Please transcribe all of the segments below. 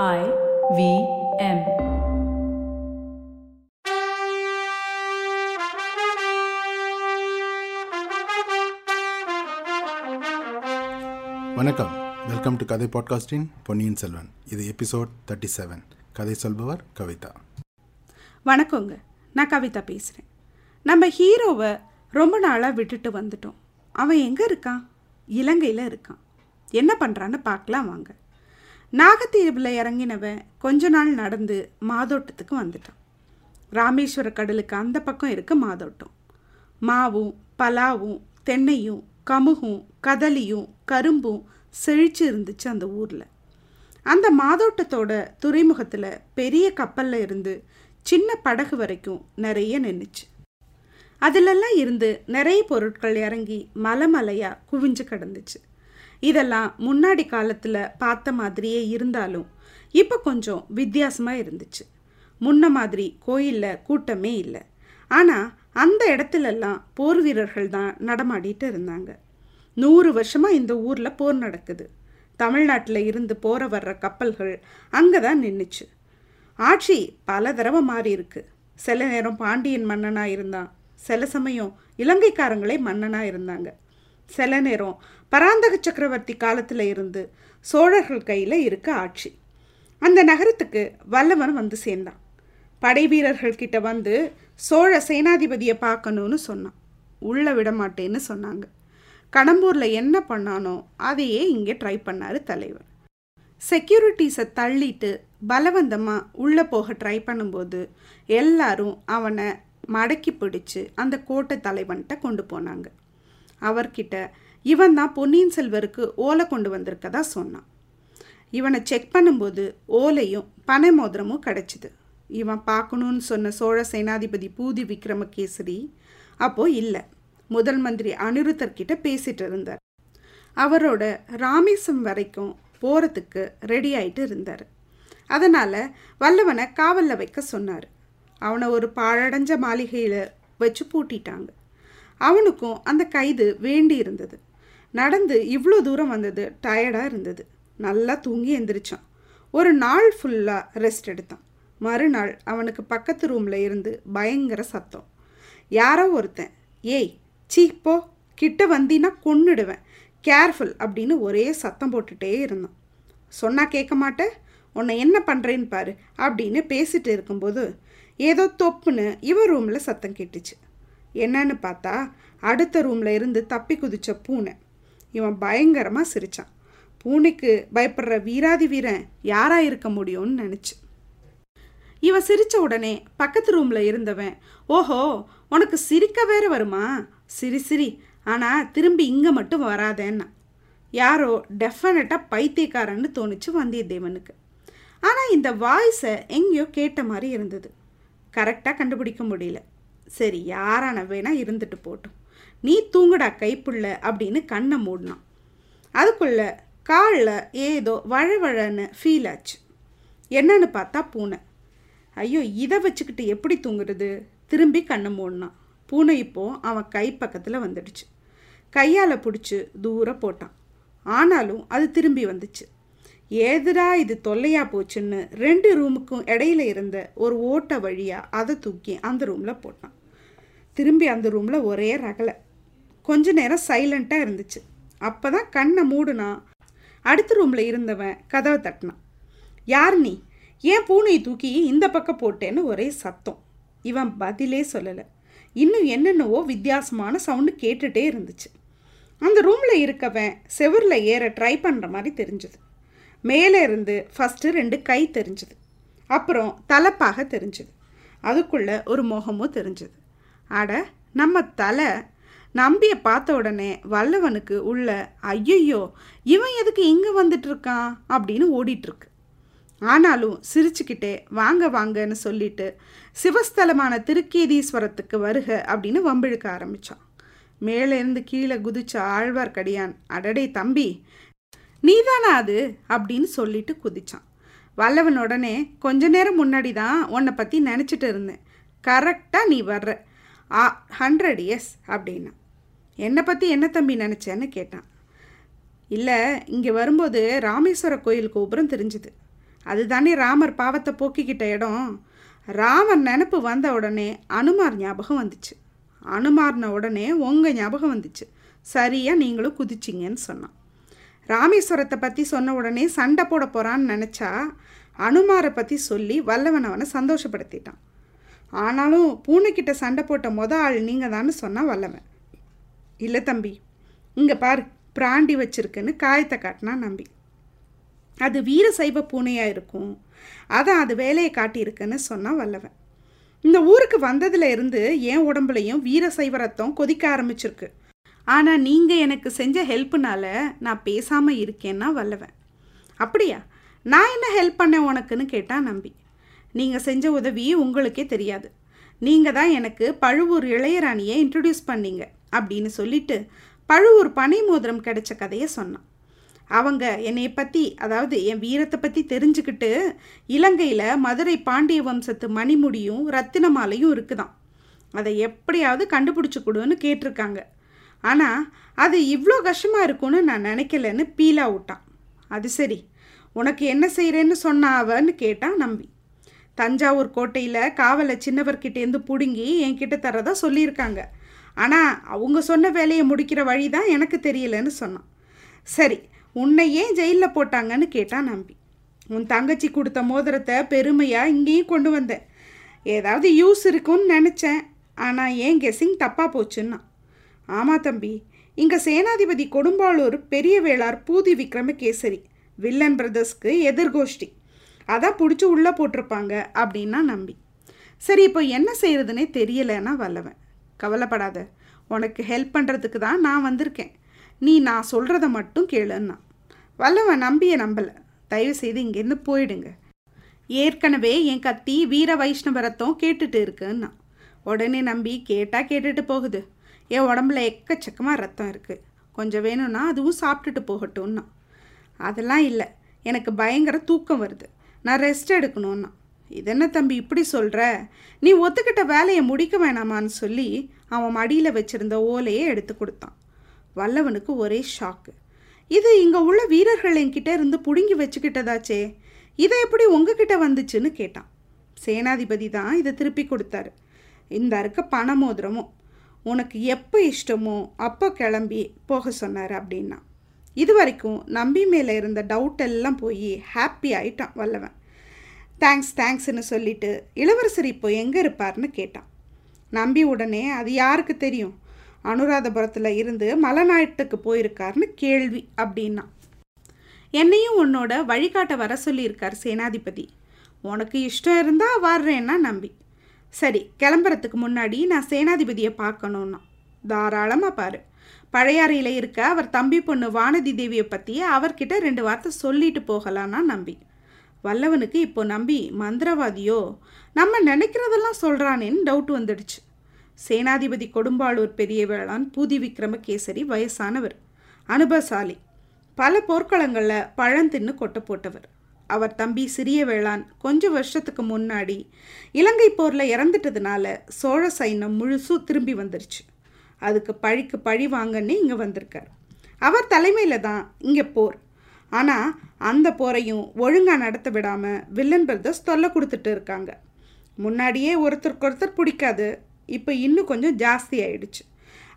I V M. வணக்கம். Welcome to கதை பாட்காஸ்டின் பொன்னியின் செல்வன். இது எபிசோட் தேர்ட்டி செவன் கதை சொல்பவர் கவிதா. வணக்கங்க. நான் கவிதா பேசுகிறேன் நம்ம ஹீரோவை ரொம்ப நாளாக விட்டுட்டு வந்துட்டோம். அவன் எங்கே இருக்கான்? இலங்கையில் இருக்கான். என்ன பண்ணுறான்னு பார்க்கலாம் வாங்க. நாகத்தீவில் இறங்கினவன் கொஞ்ச நாள் நடந்து மாதோட்டத்துக்கு வந்துட்டான். ராமேஸ்வர கடலுக்கு அந்த பக்கம் இருக்க மாதோட்டம். மாவும் பலாவும் தென்னையும் கமுகும் கதலியும் கரும்பும் செழிச்சு இருந்துச்சு அந்த ஊரில். அந்த மாதோட்டத்தோட துறைமுகத்தில் பெரிய கப்பலில் இருந்து சின்ன படகு வரைக்கும் நிறைய நின்றுச்சு அதிலெல்லாம் இருந்து நிறைய பொருட்கள் இறங்கி மலை மலையாக குவிஞ்சு கிடந்துச்சு. இதெல்லாம் முன்னாடி காலத்தில் பார்த்த மாதிரியே இருந்தாலும் இப்போ கொஞ்சம் வித்தியாசமாக இருந்துச்சு. முன்ன மாதிரி கோயிலில் கூட்டமே இல்லை. ஆனால் அந்த இடத்துலலாம் போர் வீரர்கள் தான் நடமாடிட்டு இருந்தாங்க. நூறு வருஷமாக இந்த ஊரில் போர் நடக்குது. தமிழ்நாட்டில் இருந்து போற வர்ற கப்பல்கள் அங்கே தான் நின்றுச்சு ஆட்சி பல தடவை மாறி இருக்கு. சில நேரம் பாண்டியன் மன்னனாக இருந்தான். சில சமயம் இலங்கைக்காரங்களே மன்னனாக இருந்தாங்க. சில நேரம் பராந்தக சக்கரவர்த்தி காலத்தில் இருந்து சோழர்கள் கையில் இருக்க ஆட்சி. அந்த நகரத்துக்கு வல்லவன் வந்து சேர்ந்தான். படை வீரர்கள் கிட்ட வந்து சோழ சேனாதிபதியை பார்க்கணும்னு சொன்னான். உள்ளே விட மாட்டேன்னு சொன்னாங்க. கடம்பூரில் என்ன பண்ணானோ அதையே இங்கே ட்ரை பண்ணாரு தலைவர். செக்யூரிட்டிஸை தள்ளிட்டு பலவந்தமாக உள்ளே போக ட்ரை பண்ணும்போது எல்லாரும் அவனை மடக்கி பிடிச்சு அந்த கோட்டை தலைவன்கிட்ட கொண்டு போனாங்க. அவர்கிட்ட இவன் தான் பொன்னியின் செல்வருக்கு ஓலை கொண்டு வந்திருக்கதா? சொன்னான். இவனை செக் பண்ணும்போது ஓலையும் பனை மோதிரமும் கிடச்சிது. இவன் பார்க்கணுன்னு சொன்ன சோழ சேனாதிபதி பூதி விக்ரமகேசரி அப்போது இல்லை. முதல் மந்திரி அனிருத்தர்கிட்ட பேசிட்டு இருந்தார். அவரோட ராமேசம் வரைக்கும் போகிறதுக்கு ரெடி ஆயிட்டு இருந்தார். அதனால் வல்லவனை காவலில் வைக்க சொன்னார். அவனை ஒரு பாழடைஞ்ச மாளிகையில் வச்சு பூட்டிட்டாங்க. அவனுக்கும் அந்த கைது வேண்டி இருந்தது. நடந்து இவ்வளோ தூரம் வந்தது டயர்டாக இருந்தது. நல்லா தூங்கி எந்திரிச்சான். ஒரு நாள் ஃபுல்லாக ரெஸ்ட் எடுத்தான். மறுநாள் அவனுக்கு பக்கத்து ரூமில் இருந்து பயங்கர சத்தம். யாரோ ஒருத்தன் ஏய் சீ போ. கிட்ட வந்தீன்னா கொன்னுடுவேன். கேர்ஃபுல் அப்படின்னு ஒரே சத்தம் போட்டுட்டே இருந்தான். சொன்னால் கேட்க மாட்டேன் உன்னை என்ன பண்ணுறேன்னு பாரு அப்படின்னு பேசிட்டு இருக்கும்போது ஏதோ தொப்புன்னு இவன் ரூமில் சத்தம் கேட்டுச்சு. என்னன்னு பார்த்தா அடுத்த ரூமில் இருந்து தப்பி குதிச்ச பூனை. இவன் பயங்கரமாக சிரித்தான் பூனைக்கு பயப்படுற வீராதி வீரன் யாராக இருக்க முடியும்னு நினச்சி. இவன் சிரித்த உடனே பக்கத்து ரூமில் இருந்தவன் ஓஹோ உனக்கு சிரிக்க வேற வருமா? சிரி சிரி. ஆனால் திரும்பி இங்கே மட்டும் வராதேன்னா. யாரோ டெஃபினட்டாக பைத்தியக்காரன்னு தோணுச்சு வந்தியத்தேவனுக்கு. ஆனால் இந்த வாய்ஸை எங்கேயோ கேட்ட மாதிரி இருந்தது. கரெக்டாக கண்டுபிடிக்க முடியல. சரி யாரான வேணா இருந்துட்டு போட்டோம். நீ தூங்குடா கைப்புள்ள அப்படின்னு கண்ணை மூடினான். அதுக்குள்ள காலில் ஏதோ வழவழன்னு ஃபீல் ஆச்சு. என்னன்னு பார்த்தா பூனை. ஐயோ இதை வச்சுக்கிட்டு எப்படி தூங்குறது? திரும்பி கண்ணை மூடினான். பூனை இப்போ அவன் கை பக்கத்தில் வந்துடுச்சு. கையால் பிடிச்சி தூரம் போட்டான். ஆனாலும் அது திரும்பி வந்துச்சு. ஏதுடா இது தொல்லையாக போச்சுன்னு ரெண்டு ரூமுக்கும் இடையில இருந்த ஒரு ஓட்ட வழியாக அதை தூக்கி அந்த ரூமில் போட்டான். திரும்பி அந்த ரூமில் ஒரே ரகலை. கொஞ்ச நேரம் சைலண்ட்டாக இருந்துச்சு. அப்போ தான் கண்ணை மூடுனா. அடுத்த ரூமில் இருந்தவன் கதவை தட்டினான். யார் நீ? ஏன் பூனையை தூக்கி இந்த பக்கம் போட்டேன்னு ஒரே சத்தம். இவன் பதிலே சொல்லலை. இன்னும் என்னென்னவோ வித்தியாசமான சவுண்டு கேட்டுகிட்டே இருந்துச்சு. அந்த ரூமில் இருக்கவன் செவரில் ஏற ட்ரை பண்ணுற மாதிரி தெரிஞ்சுது. மேலே இருந்து ஃபஸ்ட்டு ரெண்டு கை தெரிஞ்சுது. அப்புறம் தலைப்பாக தெரிஞ்சுது. அதுக்குள்ளே ஒரு முகமும் தெரிஞ்சுது. அட நம்ம தலை. நம்பியை பார்த்த உடனே வல்லவனுக்கு உள்ள ஐயையோ இவன் எதுக்கு இங்கே வந்துட்டு இருக்கான் அப்படின்னு ஓடிட்டுருக்கு. ஆனாலும் சிரிச்சுக்கிட்டே வாங்க வாங்கன்னு சொல்லிட்டு சிவஸ்தலமான திருக்கேதீஸ்வரத்துக்கு வருக அப்படின்னு வம்பிழுக்க ஆரம்பித்தான் மேலேருந்து கீழே குதிச்ச ஆழ்வார்க்கடியான் அடடே தம்பி நீதானா அது? அப்படின்னு சொல்லிட்டு குதிச்சான். வல்லவன் உடனே கொஞ்ச நேரம் முன்னாடி தான் உன்னை பற்றி நினச்சிட்டு இருந்தேன். கரெக்டாக நீ வர்ற. ஆ ஹண்ட்ரட் எஸ் அப்படின்னா. என்னை பற்றி என்ன தம்பி நினச்சேன்னு கேட்டான். இல்லை இங்கே வரும்போது ராமேஸ்வர கோயில் கோபுரம் தெரிஞ்சுது. அதுதானே ராமர் பாவத்தை போக்கிக்கிட்ட இடம். ராமர் நினப்பு வந்த உடனே அனுமார் ஞாபகம் வந்துச்சு. அனுமார்ன உடனே உங்கள் ஞாபகம் வந்துச்சு. சரியாக நீங்களும் குதிச்சிங்கன்னு சொன்னான். ராமேஸ்வரத்தை பற்றி சொன்ன உடனே சண்டை போட போகிறான்னு நினச்சா அனுமாரை பற்றி சொல்லி வல்லவன் அவனை சந்தோஷப்படுத்திட்டான். ஆனாலும் பூனைக்கிட்ட சண்டை போட்ட மொத ஆள் நீங்கள் தான்னு சொன்னால் வல்லவன். இல்லை தம்பி இங்கே பார் பிராண்டி வச்சிருக்குன்னு காயத்தை காட்டினா நம்பி. அது வீர சைவ பூனையாக இருக்கும். அதான் அது வேலையை காட்டியிருக்குன்னு சொன்னால் வல்லவன். இந்த ஊருக்கு வந்ததுல இருந்து என் உடம்புலையும் வீர சைவ ரத்தம் கொதிக்க ஆரம்பிச்சிருக்கு. ஆனால் நீங்கள் எனக்கு செஞ்ச ஹெல்ப்புனால நான் பேசாமல் இருக்கேன்னா வல்லவன். அப்படியா? நான் என்ன ஹெல்ப் பண்ணேன் உனக்குன்னு கேட்டான் நம்பி. நீங்கள் செஞ்ச உதவி உங்களுக்கே தெரியாது. நீங்கள் தான் எனக்கு பழுவூர் இளையராணியை இன்ட்ரடியூஸ் பண்ணீங்க அப்படின்னு சொல்லிட்டு பழுவூர் பனை மோதிரம் கிடைச்ச கதையை சொன்னான். அவங்க என்னை பற்றி அதாவது என் வீரத்தை பற்றி தெரிஞ்சுக்கிட்டு இலங்கையில் மதுரை பாண்டிய வம்சத்து மணிமுடியும் ரத்தின மாலையும் இருக்குதாம். அதை எப்படியாவது கண்டுபிடிச்சி கொடுன்னு கேட்டிருக்காங்க. ஆனால் அது இவ்வளோ கஷ்டமாக இருக்கும்னு நான் நினைக்கலன்னு பீலா விட்டான். அது சரி உனக்கு என்ன செய்கிறேன்னு சொன்னாவன்னு கேட்டான் நம்பி. தஞ்சாவூர் கோட்டையில் காவலை சின்னவர்கிட்டேருந்து பிடுங்கி என்கிட்ட தரதா சொல்லியிருக்காங்க. ஆனால் அவங்க சொன்ன வேலையை முடிக்கிற வழி தான் எனக்கு தெரியலன்னு சொன்னான். சரி உன்னை ஏன் ஜெயிலில் போட்டாங்கன்னு கேட்டான் நம்பி. உன் தங்கச்சி கொடுத்த மோதிரத்தை பெருமையாக இங்கேயும் கொண்டு வந்தேன் ஏதாவது யூஸ் இருக்கும்னு நினச்சேன். ஆனால் ஏன் கெஸ்ஸிங் தப்பாக போச்சுன்னா. ஆமாம் தம்பி இங்கே சேனாதிபதி கொடும்பாளூர் பெரிய வேளார் பூதி விக்ரமகேசரி வில்லன் பிரதர்ஸ்க்கு எதிர்கோஷ்டி. அதான் பிடிச்சி உள்ளே போட்டிருப்பாங்க அப்படின்னா நம்பி. சரி இப்போ என்ன செய்கிறதுனே தெரியலைன்னா வல்லவன். கவலைப்படாத. உனக்கு ஹெல்ப் பண்ணுறதுக்கு தான் நான் வந்திருக்கேன். நீ நான் சொல்கிறத மட்டும் கேளுன்னா. வல்லவன் நம்பியை நம்பலை. தயவு செய்து இங்கேருந்து போயிடுங்க. ஏற்கனவே என் கத்தி வீர வைஷ்ணவ ரத்தம் கேட்டுட்டு இருக்குன்னா. உடனே நம்பி கேட்டால் கேட்டுட்டு போகுது. என் உடம்புல எக்கச்சக்கமாக ரத்தம் இருக்குது கொஞ்சம் வேணும்னா அதுவும் சாப்பிட்டுட்டு போகட்டும்னா. அதெல்லாம் இல்லை. எனக்கு பயங்கர தூக்கம் வருது. நான் ரெஸ்ட் எடுக்கணும்னா. இதென்ன தம்பி இப்படி சொல்கிற நீ ஒத்துக்கிட்ட வேலையை முடிக்க வேணாமான்னு சொல்லி அவன் மடியில் வச்சுருந்த ஓலையை எடுத்து கொடுத்தான். வல்லவனுக்கு ஒரே ஷாக்கு இது இங்கே உள்ள வீரர்கள் என்கிட்ட இருந்து பிடுங்கி வச்சுக்கிட்டதாச்சே. இதை எப்படி உங்ககிட்ட வந்துச்சுன்னு கேட்டான். சேனாதிபதி தான் இதை திருப்பி கொடுத்தாரு. இந்த இருக்க பண மோதிரமும் உனக்கு எப்போ இஷ்டமோ அப்போ கிளம்பி போக சொன்னார் அப்படின்னா. இது வரைக்கும் நம்பி மேலே இருந்த டவுட் எல்லாம் போய் ஹாப்பி ஆயிட்டான் வல்லவன். தேங்க்ஸ் தேங்க்ஸ்னு சொல்லிட்டு இளவரசர் இப்போ எங்கே இருப்பார்னு கேட்டான். நம்பி உடனே அது யாருக்கு தெரியும்? அனுராதபுரத்தில் இருந்து மலைநாட்டுக்கு போயிருக்காருன்னு கேள்வி அப்படின்னா. என்னையும் உன்னோட வழிகாட்ட வர சொல்லியிருக்கார் சேனாதிபதி. உனக்கு இஷ்டம் இருந்தால் வர்றேன்னா நம்பி. சரி கிளம்புறதுக்கு முன்னாடி நான் சேனாதிபதியை பார்க்கணுன்னா தாராளமாக பாரு. பழையாறையில் இருக்க அவர் தம்பி பொண்ணு வானதி தேவியை பற்றி அவர்கிட்ட ரெண்டு வார்த்தை சொல்லிட்டு போகலான்னா நம்பி. வல்லவனுக்கு இப்போ நம்பி மந்திரவாதியோ? நம்ம நினைக்கிறதெல்லாம் சொல்கிறானேன்னு டவுட் வந்துடுச்சு. சேனாதிபதி கொடும்பாளூர் பெரிய வேளாண் பூதி விக்ரமகேசரி வயசானவர். அனுபவசாலி. பல போர்க்களங்களில் பழந்தின்னு கொட்ட போட்டவர். அவர் தம்பி சிறிய வேளாண் கொஞ்சம் வருஷத்துக்கு முன்னாடி இலங்கை போரில் இறந்துட்டதுனால சோழ சைன்யம் முழுசும் திரும்பி வந்துருச்சு. அதுக்கு பழிக்கு பழி வாங்கன்னு இங்கே வந்திருக்கார். அவர் தலைமையில் தான் இங்கே போர். ஆனால் அந்த போரையும் ஒழுங்காக நடத்த விடாமல் வில்லன் பிரதர்ஸ் தொல்லை கொடுத்துட்டு இருக்காங்க. முன்னாடியே ஒருத்தருக்கு ஒருத்தர் பிடிக்காது இப்போ இன்னும் கொஞ்சம் ஜாஸ்தி ஆயிடுச்சு.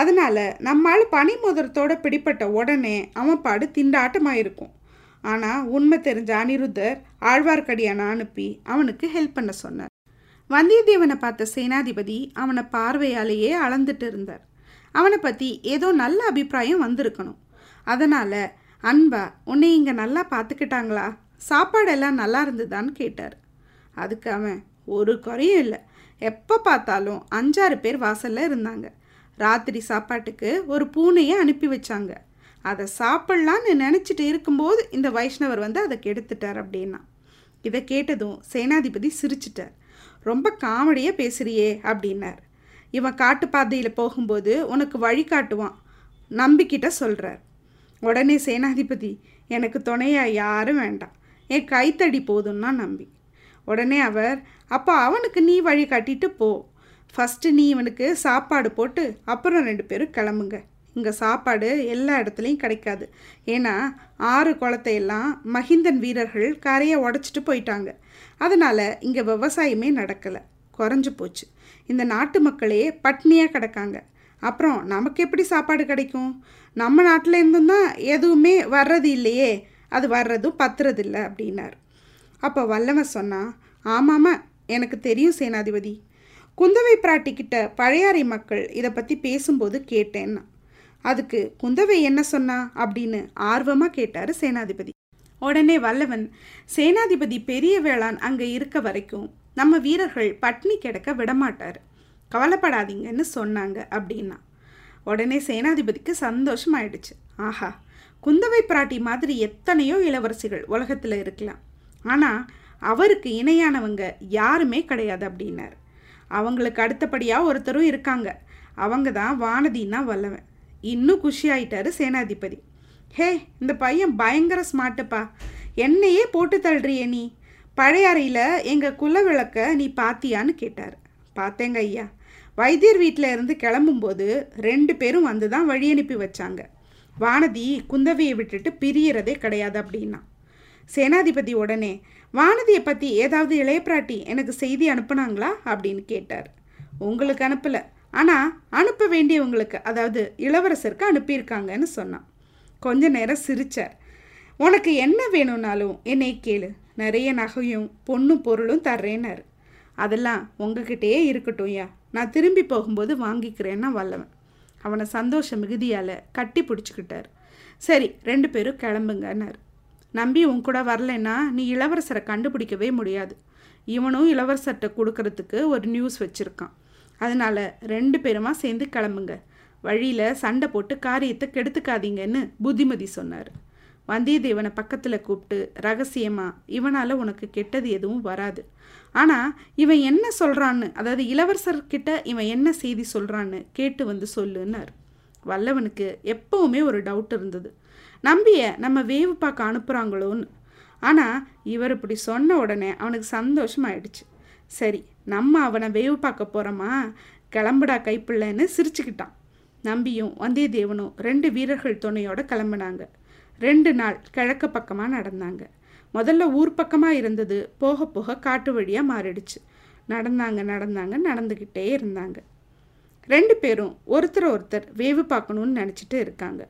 அதனால் நம்மால் பனிமோதிரத்தோட பிடிப்பட்ட உடனே அவன் பாடு திண்டாட்டமாயிருக்கும் ஆனால் உண்மை தெரிஞ்ச அனிருத்தர் ஆழ்வார்க்கடியான அனுப்பி அவனுக்கு ஹெல்ப் பண்ண சொன்னார். வந்தியத்தேவனை பார்த்த சேனாதிபதி அவனை பார்வையாலேயே அளந்துட்டு இருந்தார். அவனை பற்றி ஏதோ நல்ல அபிப்பிராயம் வந்திருக்கணும். அதனால் அன்பா உன்னை இங்கே நல்லா பார்த்துக்கிட்டாங்களா? சாப்பாடெல்லாம் நல்லா இருந்ததான்னு கேட்டார். அதுக்கு அவன் ஒரு குறையும் இல்லை. எப்போ பார்த்தாலும் அஞ்சாறு பேர் வாசலில் இருந்தாங்க. ராத்திரி சாப்பாட்டுக்கு ஒரு பூனையை அனுப்பி வச்சாங்க. அதை சாப்பிட்லான்னு நினச்சிட்டு இருக்கும்போது இந்த வைஷ்ணவர் வந்து அதை கெடுத்துட்டார் அப்படின்னா. இதை கேட்டதும் சேனாதிபதி சிரிச்சிட்டார். ரொம்ப காமெடியாக பேசுறியே அப்படின்னார். இவன் காட்டுப்பாதையில் போகும்போது உனக்கு வழி காட்டுவான். நம்பிக்கிட்ட சொல்கிறார் உடனே சேனாதிபதி எனக்கு துணையாக யாரும் வேண்டாம். என் கைத்தடி போதும்னா நம்பி. உடனே அவர் அப்போ அவனுக்கு நீ வழி காட்டிட்டு போ. ஃபஸ்ட்டு நீ இவனுக்கு சாப்பாடு போட்டு அப்புறம் ரெண்டு பேரும் கிளம்புங்க. இங்கே சாப்பாடு எல்லா இடத்துலையும் கிடைக்காது. ஏன்னா ஆறு குளத்தையெல்லாம் மஹிந்தன் வீரர்கள் கரையை உடச்சிட்டு போயிட்டாங்க. அதனால் இங்கே விவசாயமே நடக்கலை. குறைஞ்சு போச்சு. இந்த நாட்டு மக்களே பட்னியாக கிடக்காங்க. அப்புறம் நமக்கு எப்படி சாப்பாடு கிடைக்கும்? நம்ம நாட்டில் இருந்தும் தான் எதுவுமே வர்றது இல்லையே. அது வர்றதும் பத்துறது இல்லை அப்படின்னார். அப்போ வல்லவன் சொன்னான் ஆமாம்மா எனக்கு தெரியும் சேனாதிபதி. குந்தவை பிராட்டிக்கிட்ட பழையாறை மக்கள் இதை பற்றி பேசும்போது கேட்டேன்னா அதுக்கு குந்தவை என்ன சொன்னா அப்படின்னு ஆர்வமாக கேட்டார் சேனாதிபதி. உடனே வல்லவன் சேனாதிபதி பெரிய வேளான் அங்கே இருக்க வரைக்கும் நம்ம வீரர்கள் பட்னி கிடக்க விடமாட்டார். கவலைப்படாதீங்கன்னு சொன்னாங்க அப்படின்னா. உடனே சேனாதிபதிக்கு சந்தோஷம் ஆயிடுச்சு ஆஹா குந்தவை பிராட்டி மாதிரி எத்தனையோ இளவரசிகள் உலகத்தில் இருக்கலாம். ஆனால் அவருக்கு இணையானவங்க யாருமே கிடையாது அப்படின்னார். அவங்களுக்கு அடுத்தபடியாக ஒருத்தரும் இருக்காங்க. அவங்க தான் வானதின்னா வல்லவன். இன்னும் குஷி ஆயிட்டாரு சேனாதிபதி. ஹே இந்த பையன் பயங்கர ஸ்மார்ட்டுப்பா என்னையே போட்டு தள்ளுறியே நீ. பழையாறையில் எங்கள் குல விளக்க நீ பாத்தியான்னு கேட்டார். பார்த்தேங்க ஐயா. வைத்தியர் வீட்டில் இருந்து கிளம்பும்போது ரெண்டு பேரும் வந்து தான் வழி அனுப்பி வச்சாங்க. வானதி குந்தவையை விட்டுட்டு பிரியறதே கிடையாது அப்படின்னா. சேனாதிபதி உடனே வானதியை பற்றி ஏதாவது இளையப்பிராட்டி எனக்கு செய்தி அனுப்புனாங்களா? அப்படின்னு கேட்டார். உங்களுக்கு அனுப்பலை. ஆனால் அனுப்ப வேண்டியவங்களுக்கு அதாவது இளவரசருக்கு அனுப்பியிருக்காங்கன்னு சொன்னான். கொஞ்ச நேரம் சிரித்தார் உனக்கு என்ன வேணும்னாலும் என்னை கேளு. நிறைய நகையும் பொண்ணும் பொருளும் தர்றேன்னாரு. அதெல்லாம் உங்ககிட்டயே இருக்கட்டும்யா நான் திரும்பி போகும்போது வாங்கிக்கிறேன்னா வல்லவன். அவனை சந்தோஷ மிகுதியால் கட்டி பிடிச்சிக்கிட்டார். சரி ரெண்டு பேரும் கிளம்புங்கன்னார். நம்பி உன் கூட வரலைன்னா நீ இளவரசரை கண்டுபிடிக்கவே முடியாது. இவனும் இளவரசர்கிட்ட கொடுக்கறதுக்கு ஒரு நியூஸ் வச்சுருக்கான். அதனால் ரெண்டு பேருமா சேர்ந்து கிளம்புங்க. வழியில் சண்டை போட்டு காரியத்தை கெடுத்துக்காதீங்கன்னு புத்திமதி சொன்னார். வந்தியத்தேவனை பக்கத்தில் கூப்பிட்டு ரகசியமாக இவனால் உனக்கு கெட்டது எதுவும் வராது. ஆனால் இவன் என்ன சொல்கிறான்னு அதாவது இளவரசர்கிட்ட இவன் என்ன செய்தி சொல்கிறான்னு கேட்டு வந்து சொல்லுன்னார். வல்லவனுக்கு எப்பவுமே ஒரு டவுட் இருந்தது. நம்பிய நம்ம வேவு பார்க்க அனுப்புகிறாங்களோன்னு ஆனால் இவர் இப்படி சொன்ன உடனே அவனுக்கு சந்தோஷமாயிடுச்சு. சரி நம்ம அவனை வேவு பார்க்க போகிறோமா கிளம்புடா கைப்பிள்ளைன்னு சிரிச்சுக்கிட்டான். நம்பியும் வந்தியத்தேவனும் ரெண்டு வீரர்கள் துணையோட கிளம்புனாங்க. ரெண்டு நாள் கிழக்கு பக்கமாக நடந்தாங்க. முதல்ல ஊர் பக்கமாக இருந்தது. போக போக காட்டு வழியாக மாறிடுச்சு. நடந்தாங்க நடந்தாங்க நடந்துக்கிட்டே இருந்தாங்க. ரெண்டு பேரும் ஒருத்தர் ஒருத்தர் வேவு பார்க்கணுன்னு நினச்சிட்டு இருக்காங்க.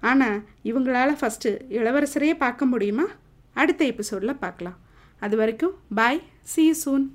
ஆனால் இவங்களால ஃபஸ்ட்டு இளவரசரையே பார்க்க முடியுமா? அடுத்த எபிசோடில் பார்க்கலாம். அது வரைக்கும் பாய் சி சூன்